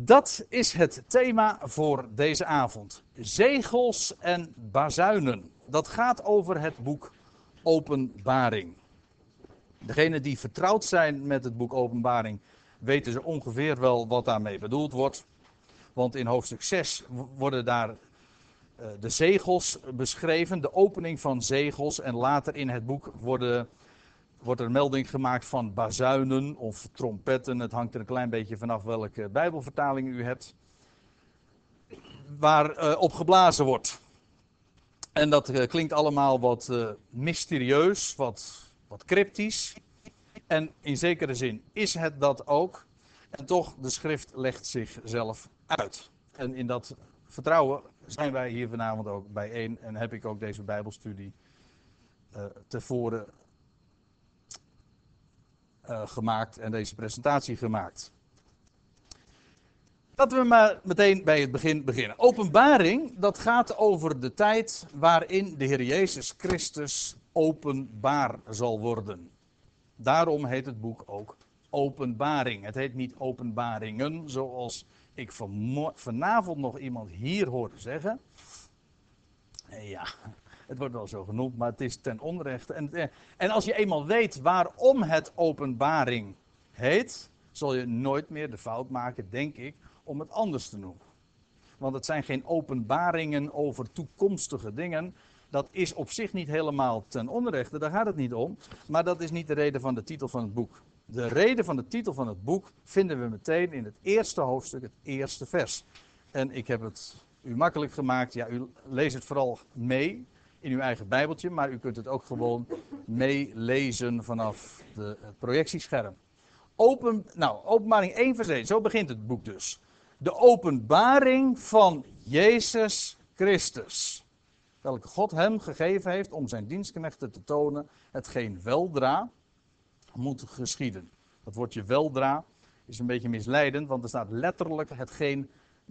Dat is het thema voor deze avond. Zegels en bazuinen. Dat gaat over het boek Openbaring. Degenen die vertrouwd zijn met het boek Openbaring weten ze ongeveer wel wat daarmee bedoeld wordt. Want in hoofdstuk 6 worden daar uh, de zegels beschreven, de opening van zegels. En later in het boek worden, wordt er melding gemaakt van bazuinen of trompetten. Het hangt er een klein beetje vanaf welke Bijbelvertaling u hebt. Waar uh, op geblazen wordt. En dat uh, klinkt allemaal wat mysterieus, wat, wat cryptisch. En in zekere zin is het dat ook. En toch, de schrift legt zichzelf uit. En in dat vertrouwen zijn wij hier vanavond ook bijeen. En heb ik ook deze Bijbelstudie tevoren uh, gemaakt en deze presentatie gemaakt. Laten we maar meteen bij het begin beginnen. Openbaring, dat gaat over de tijd waarin de Heer Jezus Christus openbaar zal worden. Daarom heet het boek ook Openbaring. Het heet niet Openbaringen, zoals ik vanavond nog iemand hier hoorde zeggen. Ja, het wordt wel zo genoemd, maar het is ten onrechte. En, eh, en als je eenmaal weet waarom het Openbaring heet, zal je nooit meer de fout maken, denk ik, om het anders te noemen. Want het zijn geen openbaringen over toekomstige dingen, dat is op zich niet helemaal ten onrechte, daar gaat het niet om. Maar dat is niet de reden van de titel van het boek. De reden van de titel van het boek vinden we meteen in het eerste hoofdstuk, het eerste vers. En ik heb het u makkelijk gemaakt. Ja, u leest het vooral mee in uw eigen Bijbeltje, maar u kunt het ook gewoon meelezen vanaf de, het projectiescherm. Open, nou, openbaring 1 vers 1, zo begint het boek dus. De openbaring van Jezus Christus welke God hem gegeven heeft om zijn dienstknechten te tonen, hetgeen weldra moet geschieden. Dat woordje weldra is een beetje misleidend, want er staat letterlijk hetgeen,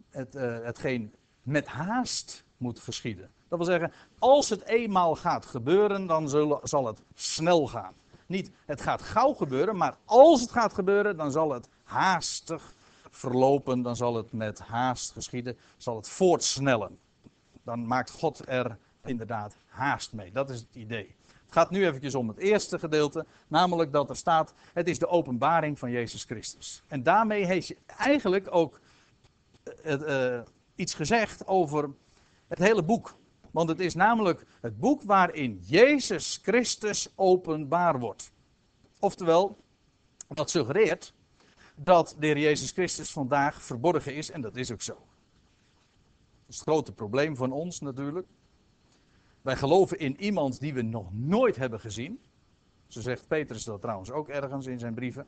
het, uh, hetgeen met haast moet geschieden. Dat wil zeggen, als het eenmaal gaat gebeuren, dan zullen, zal het snel gaan. Niet het gaat gauw gebeuren, maar als het gaat gebeuren, dan zal het haastig verlopen, dan zal het met haast geschieden, zal het voortsnellen. Dan maakt God er inderdaad haast mee. Dat is het idee. Het gaat nu eventjes om het eerste gedeelte, namelijk dat er staat, het is de openbaring van Jezus Christus. En daarmee heeft je eigenlijk ook uh, uh, iets gezegd over het hele boek. Want het is namelijk het boek waarin Jezus Christus openbaar wordt. Oftewel, dat suggereert dat de Heer Jezus Christus vandaag verborgen is en dat is ook zo. Dat is het grote probleem van ons natuurlijk. Wij geloven in iemand die we nog nooit hebben gezien. Zo zegt Petrus dat trouwens ook ergens in zijn brieven.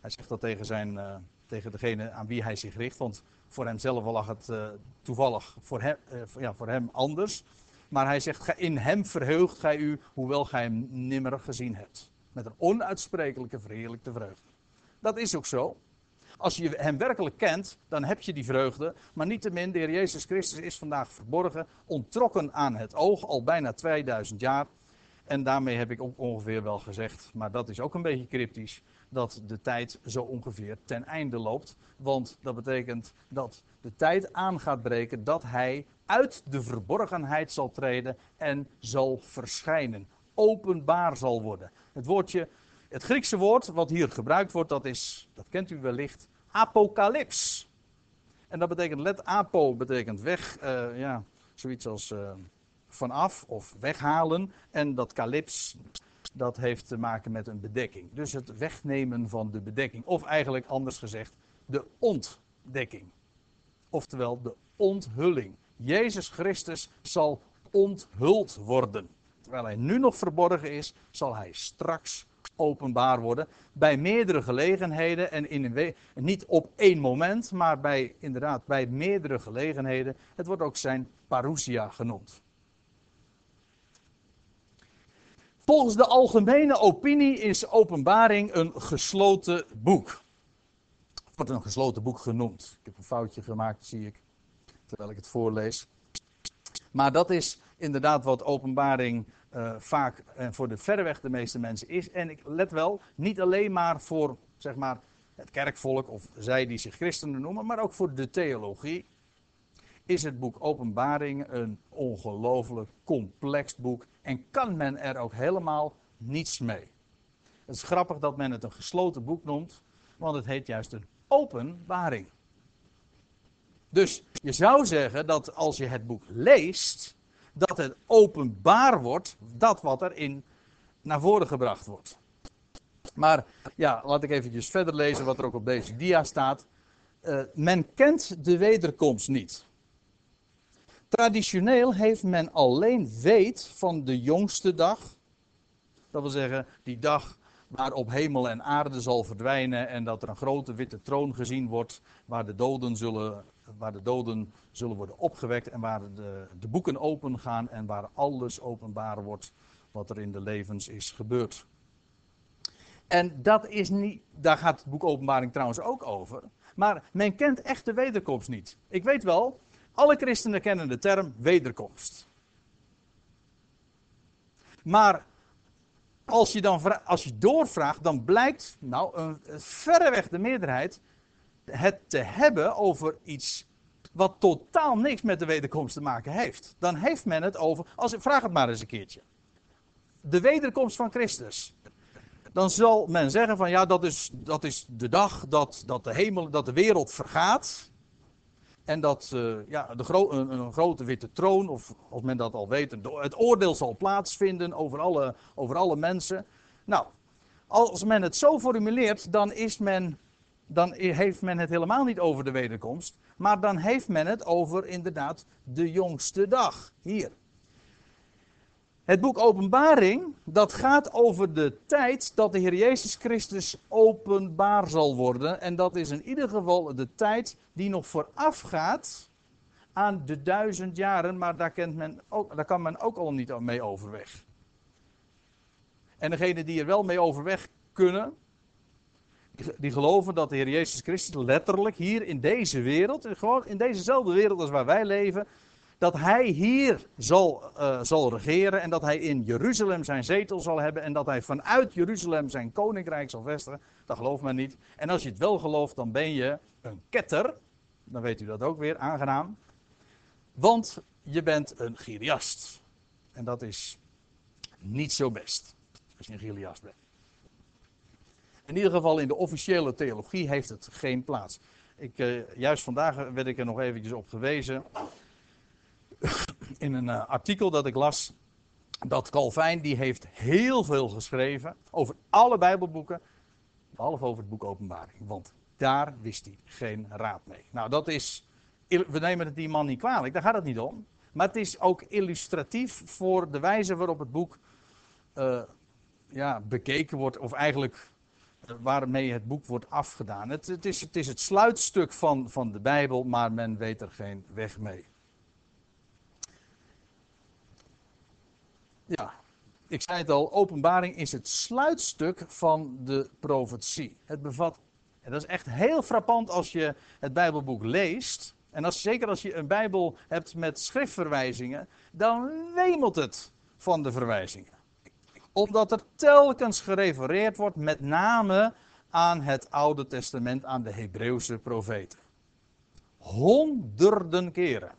Hij zegt dat tegen, zijn, uh, tegen degene aan wie hij zich richt. Want voor hemzelf lag het uh, toevallig voor hem, uh, ja, voor hem anders. Maar hij zegt, in hem verheugt gij u, hoewel gij hem nimmer gezien hebt. Met een onuitsprekelijke verheerlijkte vreugde. Dat is ook zo. Als je hem werkelijk kent, dan heb je die vreugde. Maar niettemin, de Heer Jezus Christus is vandaag verborgen, ontrokken aan het oog, al bijna 2000 jaar. En daarmee heb ik ook ongeveer wel gezegd, maar dat is ook een beetje cryptisch, dat de tijd zo ongeveer ten einde loopt. Want dat betekent dat de tijd aan gaat breken dat hij uit de verborgenheid zal treden en zal verschijnen. Openbaar zal worden. Het woordje het Griekse woord wat hier gebruikt wordt, dat is, dat kent u wellicht, apocalyps. En dat betekent, let apo betekent weg, uh, ja, zoiets als uh, vanaf of weghalen. En dat calyps, dat heeft te maken met een bedekking. Dus het wegnemen van de bedekking. Of eigenlijk anders gezegd, de ontdekking. Oftewel de onthulling. Jezus Christus zal onthuld worden. Terwijl hij nu nog verborgen is, zal hij straks openbaar worden. Bij meerdere gelegenheden en in een niet op één moment, maar bij, inderdaad bij meerdere gelegenheden. Het wordt ook zijn parousia genoemd. Volgens de algemene opinie is openbaring een gesloten boek. Het wordt een gesloten boek genoemd. Ik heb een foutje gemaakt, zie ik, terwijl ik het voorlees. Maar dat is inderdaad wat openbaring uh, vaak en voor de verreweg de meeste mensen is. En ik let wel, niet alleen maar voor zeg maar, het kerkvolk of zij die zich christenen noemen, maar ook voor de theologie, is het boek Openbaring een ongelooflijk complex boek en kan men er ook helemaal niets mee. Het is grappig dat men het een gesloten boek noemt, want het heet juist een openbaring. Dus je zou zeggen dat als je het boek leest, dat het openbaar wordt, dat wat erin naar voren gebracht wordt. Maar ja, laat ik eventjes verder lezen wat er ook op deze dia staat. Uh, men kent de wederkomst niet. Traditioneel heeft men alleen weet van de jongste dag. Dat wil zeggen, die dag waarop hemel en aarde zal verdwijnen en dat er een grote witte troon gezien wordt waar de doden zullen, waar de doden zullen worden opgewekt en waar de, de boeken open gaan en waar alles openbaar wordt wat er in de levens is gebeurd. En dat is niet, daar gaat het boek Openbaring trouwens ook over. Maar men kent echt de wederkomst niet. Ik weet wel, alle christenen kennen de term wederkomst. Maar als je dan als je doorvraagt, dan blijkt, nou, een, verreweg de meerderheid, het te hebben over iets wat totaal niks met de wederkomst te maken heeft. Dan heeft men het over, als, vraag het maar eens een keertje. De wederkomst van Christus. Dan zal men zeggen van ja, dat is, dat is de dag dat, dat de hemel, dat de wereld vergaat. En dat uh, ja, de een, een, grote witte troon, of als men dat al weet, het oordeel zal plaatsvinden over alle, over alle mensen. Nou, als men het zo formuleert, dan, is men, dan heeft men het helemaal niet over de wederkomst. Maar dan heeft men het over inderdaad de jongste dag. Hier. Het boek Openbaring, dat gaat over de tijd dat de Heer Jezus Christus openbaar zal worden. En dat is in ieder geval de tijd die nog voorafgaat aan de duizend jaren. Maar daar, kent men ook, daar kan men ook al niet mee overweg. En degenen die er wel mee overweg kunnen, die geloven dat de Heer Jezus Christus letterlijk hier in deze wereld, gewoon in dezezelfde wereld als waar wij leven, dat hij hier zal, uh, zal regeren en dat hij in Jeruzalem zijn zetel zal hebben en dat hij vanuit Jeruzalem zijn koninkrijk zal vestigen. Dat gelooft men niet. En als je het wel gelooft, dan ben je een ketter. Dan weet u dat ook weer, aangenaam. Want je bent een Giliast. En dat is niet zo best, als je een Giliast bent. In ieder geval in de officiële theologie heeft het geen plaats. Ik, uh, juist vandaag werd ik er nog eventjes op gewezen in een uh, artikel dat ik las dat Calvijn die heeft heel veel geschreven over alle Bijbelboeken, behalve over het boek Openbaring, want daar wist hij geen raad mee. Nou, dat is, we nemen het die man niet kwalijk, daar gaat het niet om. Maar het is ook illustratief voor de wijze waarop het boek uh, ja, bekeken wordt, of eigenlijk uh, waarmee het boek wordt afgedaan. Het, het, is, het is het sluitstuk van, van de Bijbel, maar men weet er geen weg mee. Ja, ik zei het al, openbaring is het sluitstuk van de profetie. Het bevat, en dat is echt heel frappant als je het Bijbelboek leest. En als, zeker als je een Bijbel hebt met schriftverwijzingen, dan wemelt het van de verwijzingen. Omdat er telkens gerefereerd wordt, met name aan het Oude Testament, aan de Hebreeuwse profeten. Honderden keren.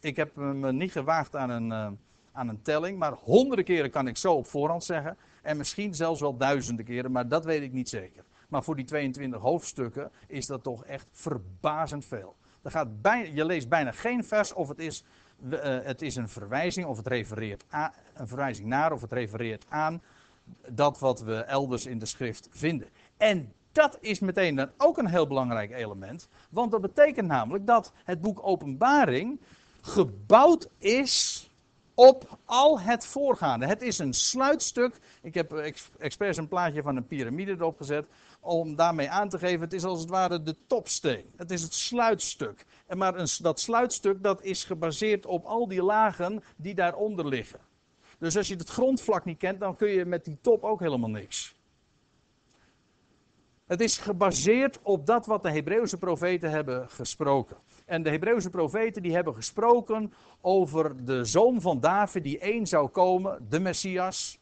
Ik heb me niet gewaagd aan een, eh, aan een telling, maar honderden keren kan ik zo op voorhand zeggen. En misschien zelfs wel duizenden keren, maar dat weet ik niet zeker. Maar voor die 22 hoofdstukken is dat toch echt verbazend veel. Er gaat je leest bijna geen vers of het is, uh, het is een verwijzing of het refereert aan, een verwijzing naar of het refereert aan dat wat we elders in de schrift vinden. En dat is meteen dan ook een heel belangrijk element, want dat betekent namelijk dat het boek Openbaring gebouwd is op al het voorgaande. Het is een sluitstuk. Ik heb expres een plaatje van een piramide erop gezet. Om daarmee aan te geven, het is als het ware de topsteen. Het is het sluitstuk. En maar een, dat sluitstuk dat is gebaseerd op al die lagen die daaronder liggen. Dus als je het grondvlak niet kent, dan kun je met die top ook helemaal niks. Het is gebaseerd op dat wat de Hebreeuwse profeten hebben gesproken. En de Hebreeuwse profeten die hebben gesproken over de zoon van David die één zou komen, de Messias.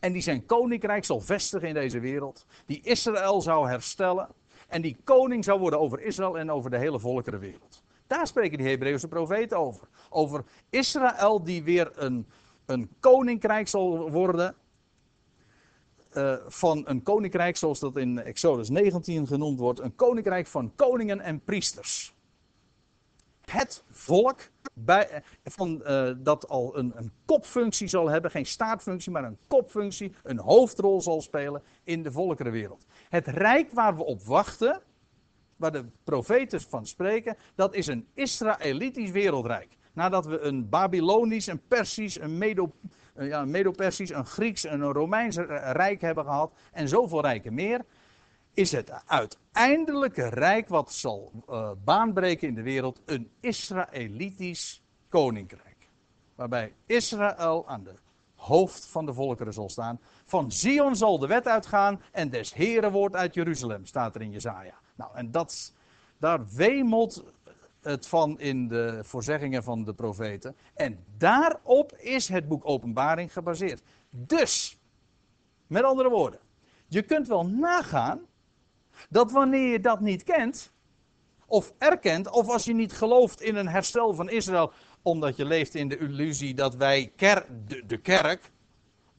En die zijn koninkrijk zal vestigen in deze wereld. Die Israël zou herstellen. En die koning zou worden over Israël en over de hele volkerenwereld. Daar spreken die Hebreeuwse profeten over. Over Israël die weer een, een koninkrijk zal worden. Uh, van een koninkrijk zoals dat in Exodus 19 genoemd wordt. Een koninkrijk van koningen en priesters. Het volk bij, van, uh, dat al een, een kopfunctie zal hebben. Geen staatfunctie, maar een kopfunctie. Een hoofdrol zal spelen in de volkerenwereld. Het rijk waar we op wachten waar de profeten van spreken, dat is een Israëlitisch wereldrijk. Nadat we een Babylonisch, een Persisch, een Medo, ja, Medo-Persisch, een Grieks en een Romeins rijk hebben gehad en zoveel rijken meer, is het uiteindelijke rijk wat zal uh, baanbreken in de wereld een Israëlitisch koninkrijk. Waarbij Israël aan de hoofd van de volkeren zal staan. Van Zion zal de wet uitgaan en des Heren woord uit Jeruzalem, staat er in Jezaja. Nou, en dat, daar wemelt het van in de voorzeggingen van de profeten. En daarop is het boek Openbaring gebaseerd. Dus, met andere woorden, je kunt wel nagaan dat wanneer je dat niet kent, of erkent, of als je niet gelooft in een herstel van Israël, omdat je leeft in de illusie dat wij de, de kerk,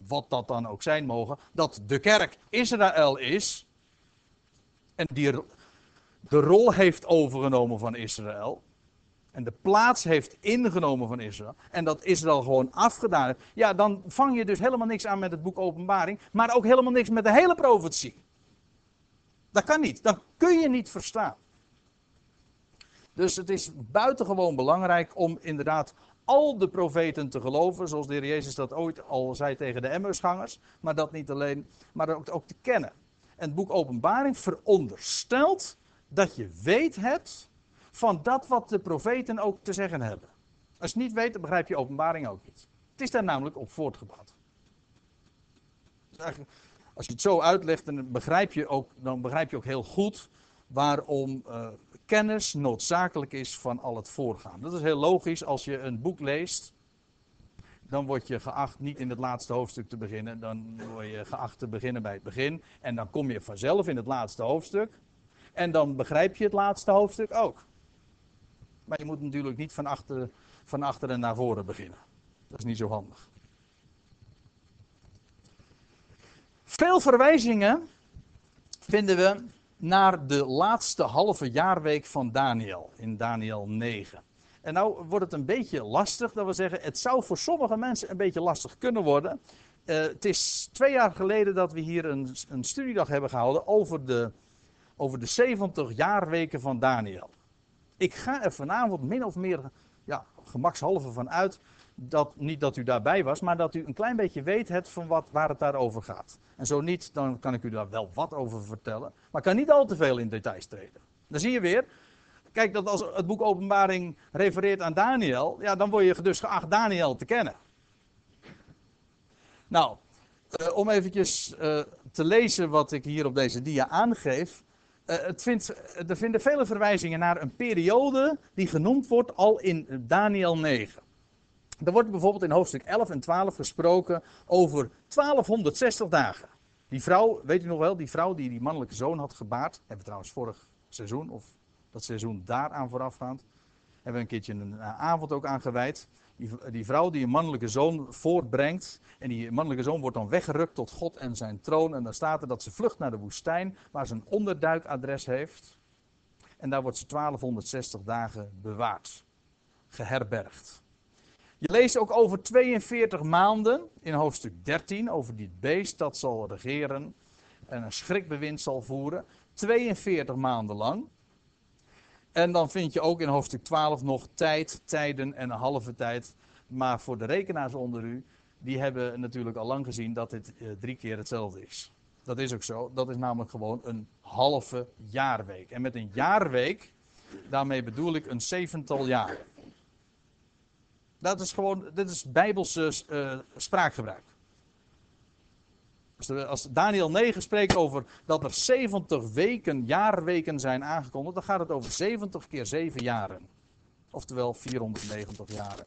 wat dat dan ook zijn mogen, dat de kerk Israël is, en die de rol heeft overgenomen van Israël. En de plaats heeft ingenomen van Israël. En dat Israël gewoon afgedaan heeft. Ja, dan vang je dus helemaal niks aan met het boek Openbaring. Maar ook helemaal niks met de hele profetie. Dat kan niet. Dat kun je niet verstaan. Dus het is buitengewoon belangrijk om inderdaad al de profeten te geloven. Zoals de heer Jezus dat ooit al zei tegen de Emmersgangers. Maar dat niet alleen, maar ook, ook te kennen. En het boek Openbaring veronderstelt dat je weet hebt van dat wat de profeten ook te zeggen hebben. Als je niet weet, dan begrijp je openbaring ook niet. Het is daar namelijk op voortgebouwd. Als je het zo uitlegt, dan begrijp je ook, dan begrijp je ook heel goed waarom uh, kennis noodzakelijk is van al het voorgaan. Dat is heel logisch als je een boek leest. Dan word je geacht niet in het laatste hoofdstuk te beginnen. Dan word je geacht te beginnen bij het begin. En dan kom je vanzelf in het laatste hoofdstuk. En dan begrijp je het laatste hoofdstuk ook. Maar je moet natuurlijk niet van achter, van achteren naar voren beginnen. Dat is niet zo handig. Veel verwijzingen vinden we naar de laatste halve jaarweek van Daniel, in Daniel 9. En nou wordt het een beetje lastig, dat we zeggen, het zou voor sommige mensen een beetje lastig kunnen worden. Uh, het is twee jaar geleden dat we hier een, een studiedag hebben gehouden over de over de 70 jaarweken van Daniel. Ik ga er vanavond min of meer ja, gemakshalve van uit. Dat, niet dat u daarbij was, maar dat u een klein beetje weet het van wat, waar het daarover gaat. En zo niet, dan kan ik u daar wel wat over vertellen. Maar ik kan niet al te veel in details treden. Dan zie je weer. Kijk, dat als het boek Openbaring refereert aan Daniel, ja, dan word je dus geacht Daniel te kennen. Nou, uh, om eventjes uh, te lezen wat ik hier op deze dia aangeef. Uh, het vindt, er vinden vele verwijzingen naar een periode die genoemd wordt al in Daniel 9. Er wordt bijvoorbeeld in hoofdstuk 11 en 12 gesproken over 1260 dagen. Die vrouw, weet u nog wel, die vrouw die die mannelijke zoon had gebaard. Hebben we trouwens vorig seizoen, of dat seizoen daaraan voorafgaand. Hebben we een keertje een avond ook aan gewijd. Die, die, vrouw die een mannelijke zoon voortbrengt. En die mannelijke zoon wordt dan weggerukt tot God en zijn troon. En dan staat er dat ze vlucht naar de woestijn, waar ze een onderduikadres heeft. En daar wordt ze 1260 dagen bewaard, geherbergd. Je leest ook over 42 maanden in hoofdstuk 13 over dit beest dat zal regeren en een schrikbewind zal voeren. 42 maanden lang. En dan vind je ook in hoofdstuk 12 nog tijd, tijden en een halve tijd. Maar voor de rekenaars onder u, die hebben natuurlijk al lang gezien dat dit eh, drie keer hetzelfde is. Dat is ook zo. Dat is namelijk gewoon een halve jaarweek. En met een jaarweek, daarmee bedoel ik een zevental jaar. Dat is gewoon, dit is bijbelse uh, spraakgebruik. Als Daniel 9 spreekt over dat er 70 weken, jaarweken zijn aangekondigd, dan gaat het over 70 keer 7 jaren. Oftewel 490 jaren.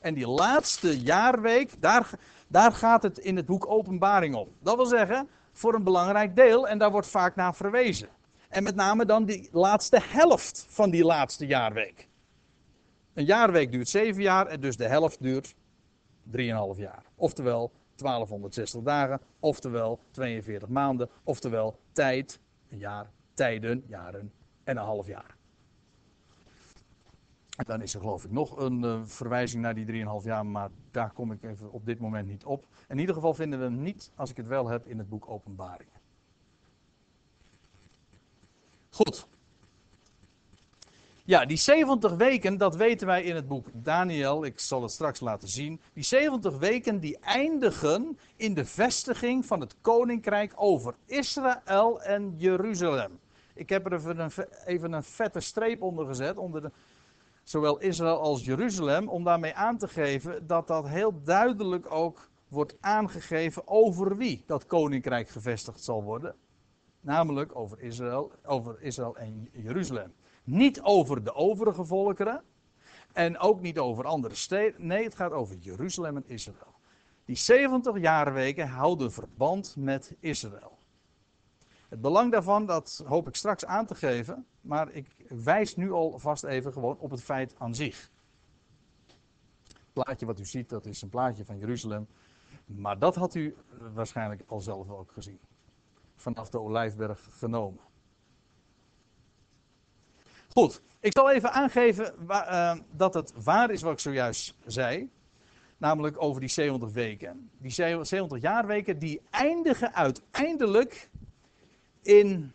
En die laatste jaarweek, daar, daar gaat het in het boek Openbaring om. Dat wil zeggen, voor een belangrijk deel, en daar wordt vaak naar verwezen. En met name dan die laatste helft van die laatste jaarweek. Een jaarweek duurt 7 jaar en dus de helft duurt 3,5 jaar. Oftewel 1260 dagen, oftewel 42 maanden, oftewel tijd, een jaar, tijden, jaren en een half jaar. En dan is er geloof ik nog een uh, verwijzing naar die 3,5 jaar, maar daar kom ik even op dit moment niet op. In ieder geval vinden we hem niet, als ik het wel heb, in het boek Openbaringen. Goed. Ja, die 70 weken, dat weten wij in het boek Daniel. Ik zal het straks laten zien. Die 70 weken die eindigen in de vestiging van het koninkrijk over Israël en Jeruzalem. Ik heb er even een, even een vette streep onder gezet, onder de, zowel Israël als Jeruzalem, om daarmee aan te geven dat dat heel duidelijk ook wordt aangegeven over wie dat koninkrijk gevestigd zal worden. Namelijk over Israël, over Israël en Jeruzalem. Niet over de overige volkeren. En ook niet over andere steden. Nee, het gaat over Jeruzalem en Israël. Die 70 jaarweken houden verband met Israël. Het belang daarvan, dat hoop ik straks aan te geven. Maar ik wijs nu al vast even gewoon op het feit aan zich. Het plaatje wat u ziet, dat is een plaatje van Jeruzalem. Maar dat had u waarschijnlijk al zelf ook gezien. Vanaf de Olijfberg genomen. Goed, ik zal even aangeven uh, dat het waar is wat ik zojuist zei. Namelijk over die 700 weken. Die 700 jaarweken die eindigen uiteindelijk in,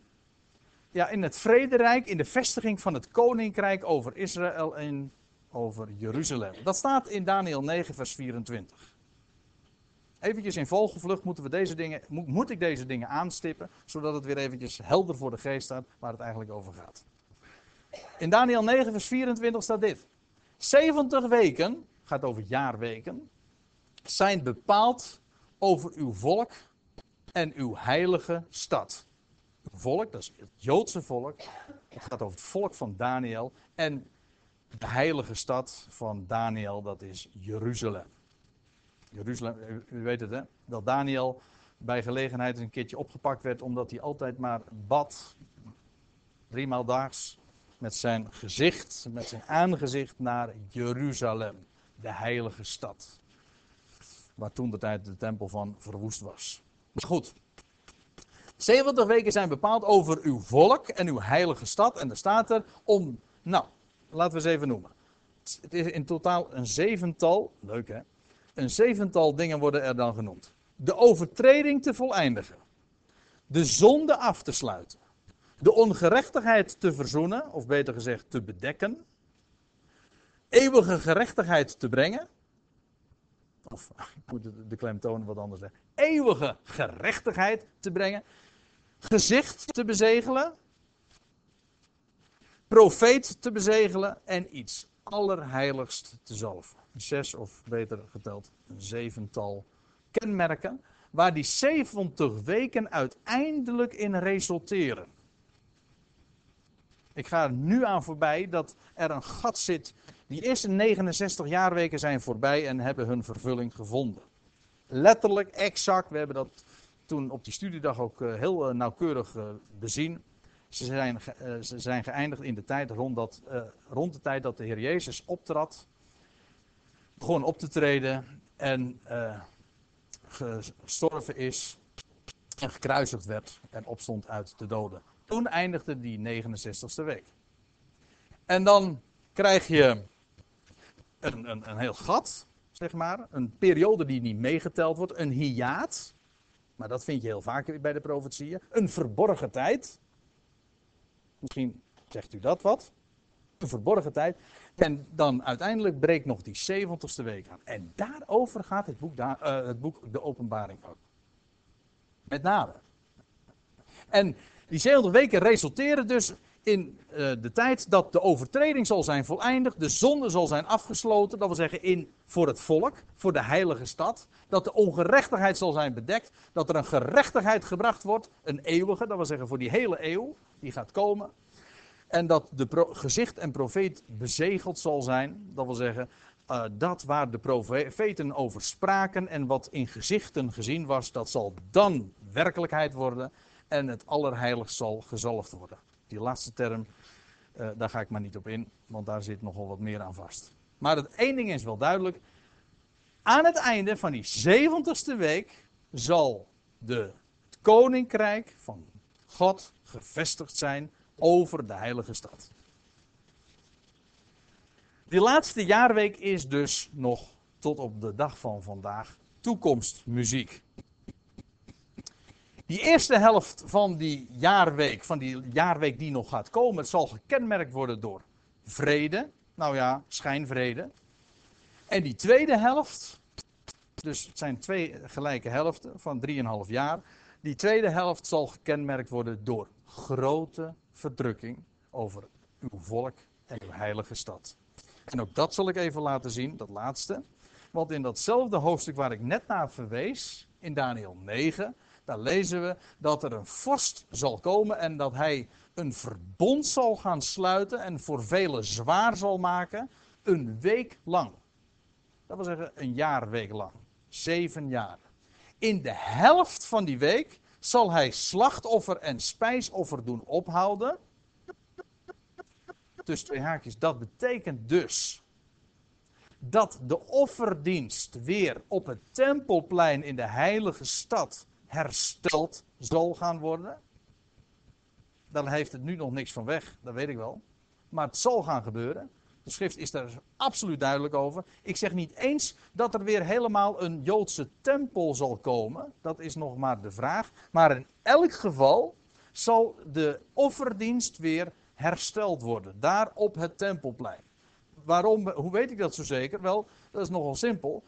ja, in het vrederijk, in de vestiging van het koninkrijk over Israël en over Jeruzalem. Dat staat in Daniel 9, vers 24. Eventjes in volgevlucht moeten we deze dingen, moet ik deze dingen aanstippen, zodat het weer eventjes helder voor de geest staat waar het eigenlijk over gaat. In Daniel 9, vers 24 staat dit. 70 weken, gaat over jaarweken, zijn bepaald over uw volk en uw heilige stad. Volk, dat is het Joodse volk. Het gaat over het volk van Daniel. En de heilige stad van Daniel, dat is Jeruzalem. Jeruzalem, u weet het hè, dat Daniel bij gelegenheid een keertje opgepakt werd omdat hij altijd maar bad, driemaal daags, met zijn gezicht, met zijn aangezicht naar Jeruzalem, de heilige stad. Waar toen de tijd de tempel van verwoest was. Goed. 70 weken zijn bepaald over uw volk en uw heilige stad. En er staat er om, nou, laten we eens even noemen. Het is in totaal een zevental, leuk hè, een zevental dingen worden er dan genoemd. De overtreding te voleindigen. De zonde af te sluiten de ongerechtigheid te verzoenen, of beter gezegd te bedekken, eeuwige gerechtigheid te brengen, of ik moet de klemtoon wat anders zeggen, eeuwige gerechtigheid te brengen, gezicht te bezegelen, profeet te bezegelen en iets allerheiligst te zalven. Zes of beter geteld, een zevental kenmerken, waar die 70 weken uiteindelijk in resulteren. Ik ga er nu aan voorbij dat er een gat zit. Die eerste 69 jaarweken zijn voorbij en hebben hun vervulling gevonden. Letterlijk, exact. We hebben dat toen op die studiedag ook eh, heel eh, nauwkeurig eh, bezien. Ze zijn, ze zijn geëindigd in de tijd rond, dat, rond de tijd dat de Heer Jezus optrad. Begon op te treden en gestorven is en gekruisigd werd en opstond uit de doden. Toen eindigde die 69ste week. En dan krijg je een, een, een heel gat, zeg maar. Een periode die niet meegeteld wordt. Een hiaat. Maar dat vind je heel vaak bij de profetieën. Een verborgen tijd. Misschien zegt u dat wat. Een verborgen tijd. En dan uiteindelijk breekt nog die 70ste week aan. En daarover gaat het boek, uh, het boek De Openbaring ook. Met name. En die 700 weken resulteren dus in uh, de tijd dat de overtreding zal zijn voleindigd, de zonde zal zijn afgesloten, dat wil zeggen in, voor het volk, voor de heilige stad, dat de ongerechtigheid zal zijn bedekt, dat er een gerechtigheid gebracht wordt, een eeuwige, dat wil zeggen voor die hele eeuw, die gaat komen, en dat de gezicht en profeet bezegeld zal zijn, dat wil zeggen uh, dat waar de profeten over spraken en wat in gezichten gezien was, dat zal dan werkelijkheid worden en het allerheiligst zal gezalfd worden. Die laatste term, uh, daar ga ik maar niet op in, want daar zit nogal wat meer aan vast. Maar het één ding is wel duidelijk. Aan het einde van die zeventigste week zal de, het koninkrijk van God gevestigd zijn over de heilige stad. Die laatste jaarweek is dus nog tot op de dag van vandaag toekomstmuziek. Die eerste helft van die jaarweek, van die jaarweek die nog gaat komen, zal gekenmerkt worden door vrede. Nou ja, schijnvrede. En die tweede helft, dus het zijn twee gelijke helften van 3,5 jaar. Die tweede helft zal gekenmerkt worden door grote verdrukking over uw volk en uw heilige stad. En ook dat zal ik even laten zien, dat laatste. Want in datzelfde hoofdstuk waar ik net naar verwees, in Daniel 9, daar lezen we dat er een vorst zal komen en dat hij een verbond zal gaan sluiten en voor velen zwaar zal maken, een week lang. Dat wil zeggen een jaarweek lang. Zeven jaar. In de helft van die week zal hij slachtoffer en spijsoffer doen ophouden. Tussen twee haakjes. Dat betekent dus dat de offerdienst weer op het tempelplein in de heilige stad hersteld zal gaan worden. Dan heeft het nu nog niks van weg, dat weet ik wel. Maar het zal gaan gebeuren. De schrift is daar absoluut duidelijk over. Ik zeg niet eens dat er weer helemaal een Joodse tempel zal komen. Dat is nog maar de vraag. Maar in elk geval zal de offerdienst weer hersteld worden. Daar op het tempelplein. Waarom, hoe weet ik dat zo zeker? Wel, dat is nogal simpel.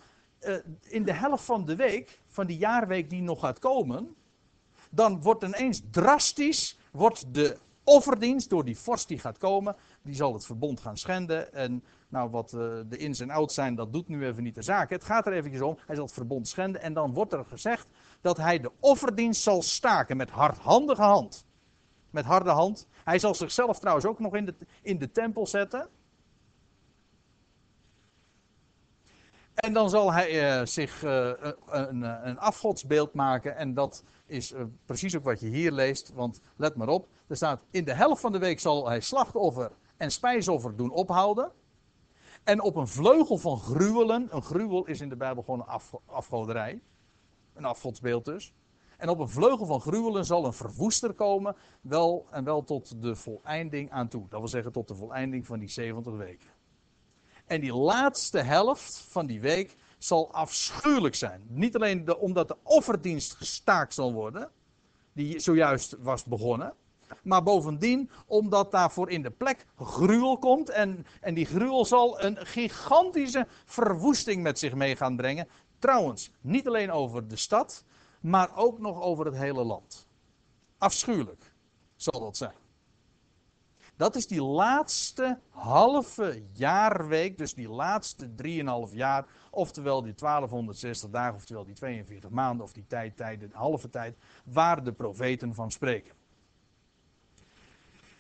Uh, in de helft van de week, van die jaarweek die nog gaat komen, dan wordt ineens drastisch wordt de offerdienst door die vorst die gaat komen, die zal het verbond gaan schenden. En nou, wat uh, de ins en outs zijn, dat doet nu even niet de zaak. Het gaat er eventjes om, hij zal het verbond schenden. En dan wordt er gezegd dat hij de offerdienst zal staken met hardhandige hand. Met harde hand. Hij zal zichzelf trouwens ook nog in de, in de tempel zetten. En dan zal hij uh, zich uh, een, een, afgodsbeeld maken. En dat is precies ook wat je hier leest. Want let maar op. Er staat: In de helft van de week zal hij slachtoffer en spijsoffer doen ophouden. En op een vleugel van gruwelen. Een gruwel is in de Bijbel gewoon een af, afgoderij. Een afgodsbeeld dus. En op een vleugel van gruwelen zal een verwoester komen. Wel en wel tot de voleinding aan toe. Dat wil zeggen tot de voleinding van die 70 weken. En die laatste helft van die week zal afschuwelijk zijn. Niet alleen omdat de offerdienst gestaakt zal worden, die zojuist was begonnen. Maar bovendien omdat daarvoor in de plek gruwel komt. En, en die gruwel zal een gigantische verwoesting met zich mee gaan brengen. Trouwens, niet alleen over de stad, maar ook nog over het hele land. Afschuwelijk zal dat zijn. Dat is die laatste halve jaarweek, dus die laatste 3,5 jaar, oftewel die 1260 dagen, oftewel die 42 maanden, of die tijd, tijd, de halve tijd, waar de profeten van spreken.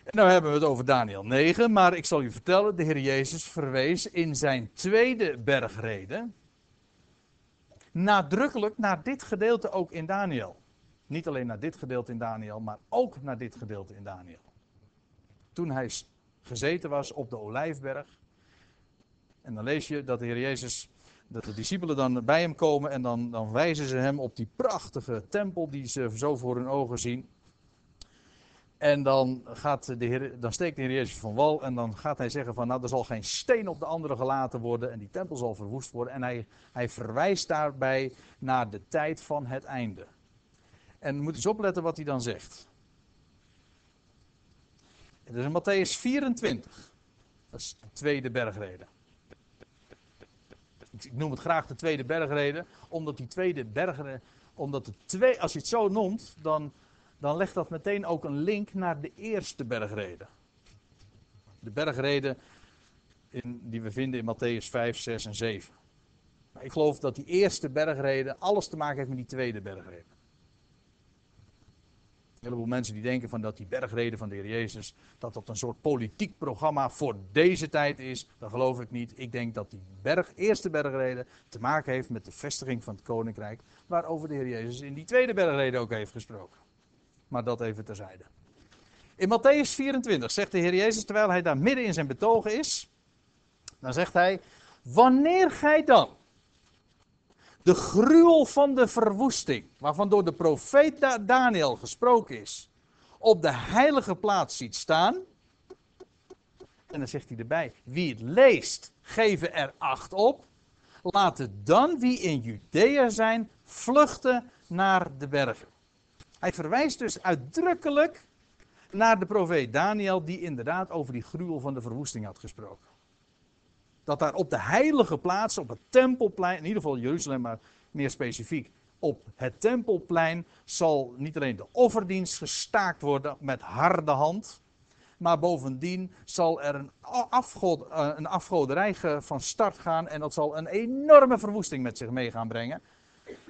En nou hebben we het over Daniel 9, maar ik zal u vertellen, de Heer Jezus verwees in zijn tweede bergrede nadrukkelijk naar dit gedeelte ook in Daniel. Niet alleen naar dit gedeelte in Daniel, maar ook naar dit gedeelte in Daniel toen hij gezeten was op de olijfberg. En dan lees je dat de Heer Jezus, dat de discipelen dan bij hem komen en dan, dan wijzen ze hem op die prachtige tempel die ze zo voor hun ogen zien. En dan, gaat de Heer, dan steekt de Heer Jezus van wal en dan gaat hij zeggen van nou er zal geen steen op de andere gelaten worden en die tempel zal verwoest worden. En hij, hij verwijst daarbij naar de tijd van het einde. En moet eens opletten wat hij dan zegt. Dat is in Matthäus 24. Dat is de tweede bergrede. Ik noem het graag de tweede bergrede, omdat die tweede bergrede, omdat de twee, als je het zo noemt, dan, dan legt dat meteen ook een link naar de eerste bergrede. De bergrede in, die we vinden in Matthäus 5, 6 en 7. Maar ik geloof dat die eerste bergrede alles te maken heeft met die tweede bergrede. Een heleboel mensen die denken van dat die bergreden van de Heer Jezus, dat dat een soort politiek programma voor deze tijd is. Dat geloof ik niet. Ik denk dat die berg, eerste bergreden te maken heeft met de vestiging van het koninkrijk, waarover de Heer Jezus in die tweede bergreden ook heeft gesproken. Maar dat even terzijde. In Matthäus 24 zegt de Heer Jezus, terwijl hij daar midden in zijn betogen is, dan zegt hij, wanneer gij dan de gruwel van de verwoesting, waarvan door de profeet Daniel gesproken is, op de heilige plaats ziet staan. En dan zegt hij erbij: wie het leest, geven er acht op. Laten dan wie in Judea zijn, vluchten naar de bergen. Hij verwijst dus uitdrukkelijk naar de profeet Daniel, die inderdaad over die gruwel van de verwoesting had gesproken dat daar op de heilige plaats, op het tempelplein, in ieder geval Jeruzalem, maar meer specifiek, op het tempelplein zal niet alleen de offerdienst gestaakt worden met harde hand, maar bovendien zal er een, afgod, eh, een afgoderij van start gaan en dat zal een enorme verwoesting met zich mee gaan brengen.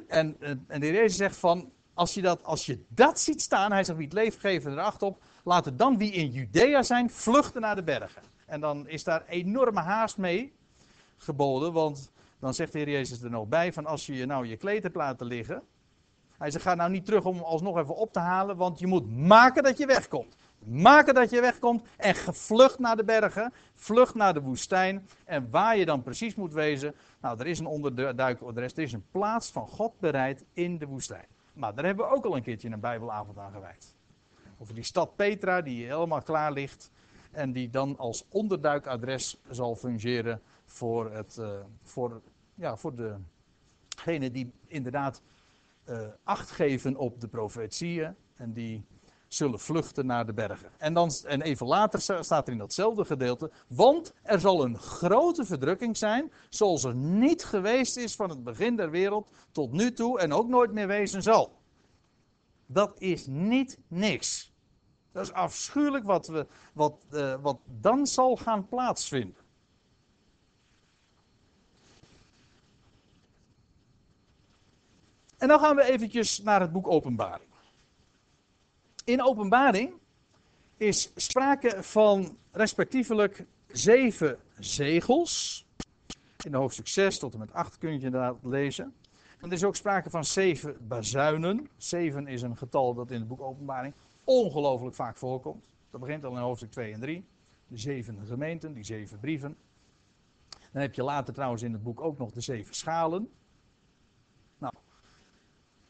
En, eh, en de Heer zegt van, als je, dat, als je dat ziet staan, hij zegt wie het leeft geven er acht op, laten dan wie in Judea zijn vluchten naar de bergen. En dan is daar enorme haast mee geboden, want dan zegt de Heer Jezus er nog bij van als je je nou je kleed hebt laten liggen. Hij zegt ga nou niet terug om alsnog even op te halen, want je moet maken dat je wegkomt. Maken dat je wegkomt en gevlucht naar de bergen, vlucht naar de woestijn. En waar je dan precies moet wezen, nou er is een onderduikadres, er is een plaats van God bereid in de woestijn. Maar daar hebben we ook al een keertje een bijbelavond aan gewijd. Over die stad Petra die helemaal klaar ligt en die dan als onderduikadres zal fungeren voor, het, uh, voor, ja, voor degenen die inderdaad uh, acht geven op de profetieën en die zullen vluchten naar de bergen. En, dan, en even later staat er in datzelfde gedeelte, want er zal een grote verdrukking zijn, zoals er niet geweest is van het begin der wereld tot nu toe en ook nooit meer wezen zal. Dat is niet niks. Dat is afschuwelijk wat, we, wat, uh, wat dan zal gaan plaatsvinden. En dan gaan we eventjes naar het boek Openbaring. In Openbaring is sprake van respectievelijk zeven zegels. In hoofdstuk 6 tot en met 8 kun je inderdaad lezen. En er is ook sprake van zeven bazuinen. Zeven is een getal dat in het boek Openbaring ongelooflijk vaak voorkomt. Dat begint al in hoofdstuk 2 en 3. De zeven gemeenten, die zeven brieven. Dan heb je later trouwens in het boek ook nog de zeven schalen. Nou,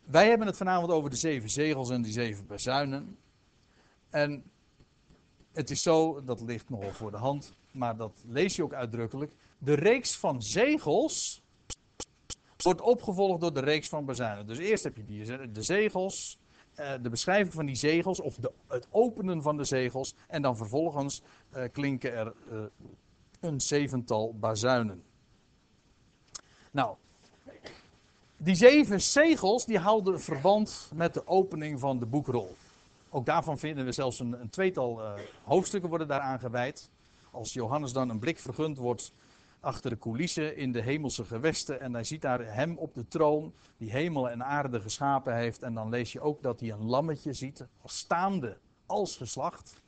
wij hebben het vanavond over de zeven zegels en die zeven bazuinen. En het is zo, dat ligt nogal voor de hand, maar dat lees je ook uitdrukkelijk. De reeks van zegels wordt opgevolgd door de reeks van bazuinen. Dus eerst heb je die, de zegels, de beschrijving van die zegels, of de, het openen van de zegels. En dan vervolgens uh, klinken er uh, een zevental bazuinen. Nou, die zeven zegels die houden verband met de opening van de boekrol. Ook daarvan vinden we zelfs een, een tweetal hoofdstukken worden daaraan gewijd. Als Johannes dan een blik vergund wordt achter de coulissen in de hemelse gewesten. En hij ziet daar hem op de troon, die hemel en aarde geschapen heeft. En dan lees je ook dat hij een lammetje ziet, als staande, als geslacht.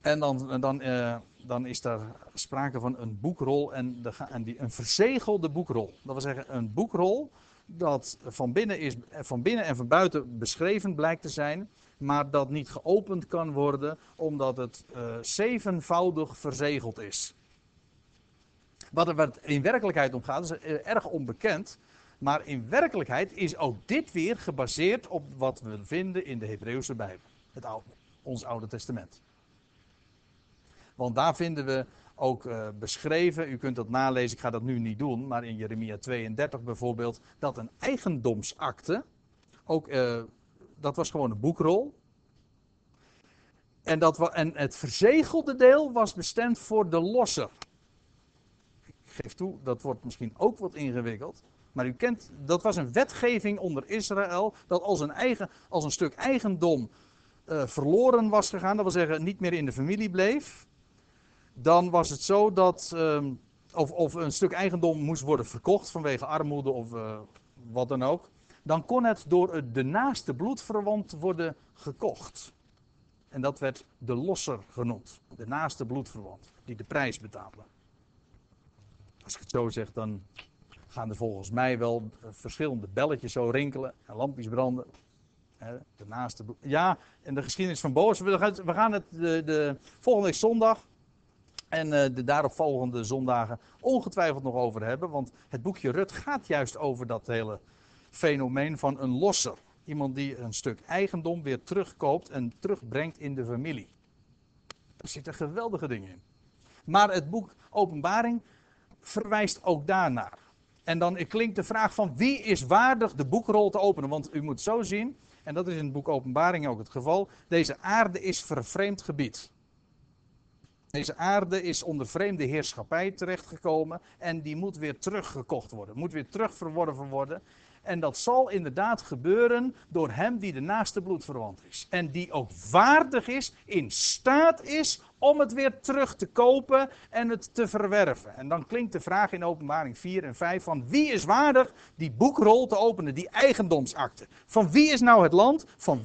En dan, dan, uh, dan is daar sprake van een boekrol en, de, en die, een verzegelde boekrol. Dat wil zeggen, een boekrol dat van binnen, is, van binnen en van buiten beschreven blijkt te zijn, maar dat niet geopend kan worden omdat het uh, zevenvoudig verzegeld is. Wat er in werkelijkheid om gaat, is eh, erg onbekend. Maar in werkelijkheid is ook dit weer gebaseerd op wat we vinden in de Hebreeuwse Bijbel. Het oude, ons Oude Testament. Want daar vinden we ook uh, beschreven, u kunt dat nalezen, ik ga dat nu niet doen, maar in Jeremia 32 bijvoorbeeld, dat een eigendomsakte, ook, uh, dat was gewoon een boekrol. En, dat, en het verzegelde deel was bestemd voor de losser geef toe, dat wordt misschien ook wat ingewikkeld. Maar u kent, dat was een wetgeving onder Israël, dat als een, eigen, als een stuk eigendom uh, verloren was gegaan, dat wil zeggen niet meer in de familie bleef, dan was het zo dat, um, of, of een stuk eigendom moest worden verkocht vanwege armoede of uh, wat dan ook. dan kon het door de naaste bloedverwant worden gekocht. En dat werd de losser genoemd. De naaste bloedverwant, die de prijs betaalde. Als ik het zo zeg, dan gaan er volgens mij wel verschillende belletjes zo rinkelen en lampjes branden. De naaste, ja, en de geschiedenis van Boos. We gaan het de, de volgende zondag en uh, de daaropvolgende zondagen ongetwijfeld nog over hebben. Want het boekje Rut gaat juist over dat hele fenomeen van een losser. Iemand die een stuk eigendom weer terugkoopt en terugbrengt in de familie. Daar zitten geweldige dingen in. Maar het boek Openbaring verwijst ook daarnaar. En dan klinkt de vraag van wie is waardig de boekrol te openen? Want u moet zo zien, en dat is in het boek Openbaring ook het geval, deze aarde is vervreemd gebied. Deze aarde is onder vreemde heerschappij terechtgekomen en die moet weer teruggekocht worden, moet weer terugverworven worden. En dat zal inderdaad gebeuren door hem die de naaste bloedverwant is. En die ook waardig is, in staat is om het weer terug te kopen en het te verwerven. En dan klinkt de vraag in openbaring 4 en 5 van wie is waardig die boekrol te openen, die eigendomsakte. Van wie is nou het land? Van